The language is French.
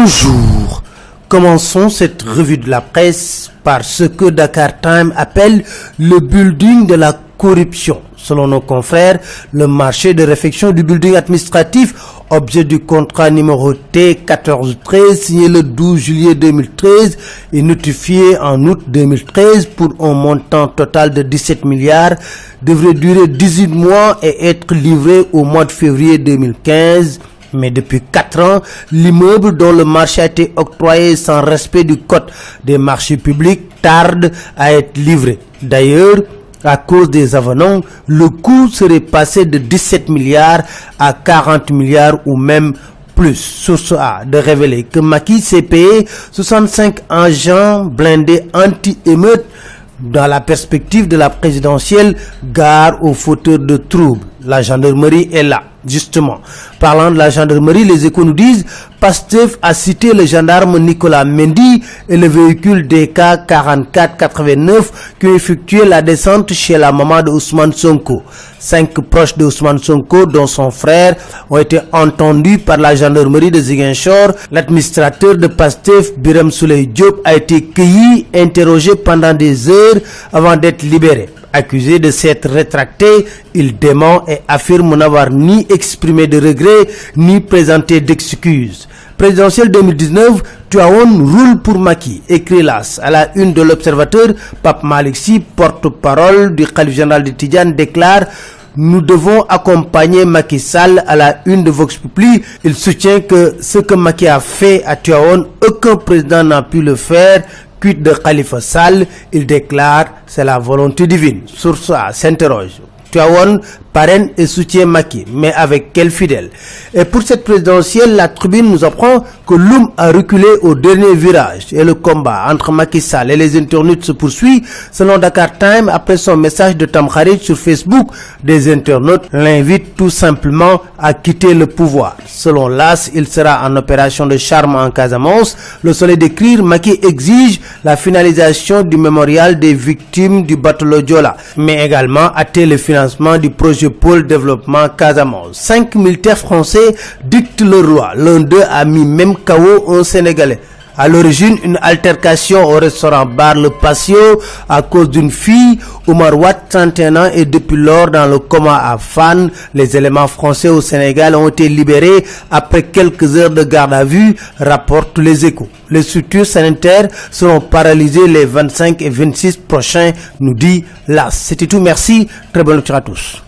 Bonjour. Commençons cette revue de la presse par ce que Dakar Time appelle le building de la corruption. Selon nos confrères, le marché de réfection du building administratif, objet du contrat numéro T1413 signé le 12 juillet 2013 et notifié en août 2013 pour un montant total de 17 milliards, devrait durer 18 mois et être livré au mois de février 2015. Mais depuis 4 ans, l'immeuble dont le marché a été octroyé sans respect du code des marchés publics tarde à être livré. D'ailleurs, à cause des avenants, le coût serait passé de 17 milliards à 40 milliards ou même plus. Source A de révéler que Maki s'est payé 65 agents blindés anti-émeute dans la perspective de la présidentielle gare aux fauteurs de troubles. La gendarmerie est là, justement. Parlant de la gendarmerie, les échos nous disent Pastef a cité le gendarme Nicolas Mendy et le véhicule DK 4489 qui effectué la descente chez la maman de Ousmane Sonko. Cinq proches de Ousmane Sonko, dont son frère, ont été entendus par la gendarmerie de Ziguinchor. L'administrateur de Pastef, Biram Souley Diop, a été cueilli, interrogé pendant des heures avant d'être libéré. Accusé de s'être rétracté, il dément et affirme n'avoir ni exprimé de regrets ni présenté d'excuses. Présidentielle 2019, Tuaon roule pour Maki, écrit l'AS. À la une de l'Observateur, Pape Maliksi, porte-parole du Khalif général de Tidjane, déclare nous devons accompagner Macky Sall à la une de Vox Populi. Il soutient que ce que Macky a fait à Tuaon, aucun président n'a pu le faire. Cuite de Khalifa Sall, il déclare c'est la volonté divine. Source s'interroge. Tuaon parraine et soutient Maki, mais avec quel fidèle? Et pour cette présidentielle, la tribune nous apprend que Loum a reculé au dernier virage et le combat entre Macky Sall et les internautes se poursuit. Selon Dakar Time, après son message de Tamkharit sur Facebook, des internautes l'invitent tout simplement à quitter le pouvoir. Selon l'AS, il sera en opération de charme en Casamance. Le soleil d'écrire, Maki exige la finalisation du mémorial des victimes du bateau Lodjola, mais également hâter le financement du projet pôle développement Casamance. Cinq militaires français dictent le roi. L'un d'eux a mis même KO un Sénégalais. À l'origine, une altercation au restaurant bar Le Patio à cause d'une fille. Omar Watt, 31 ans, et depuis lors dans le coma à Fan. Les éléments français au Sénégal ont été libérés après quelques heures de garde à vue, rapportent les échos. Les structures sanitaires seront paralysées les 25 et 26 prochains, nous dit l'AS. C'était tout, merci. Très bonne lecture à tous.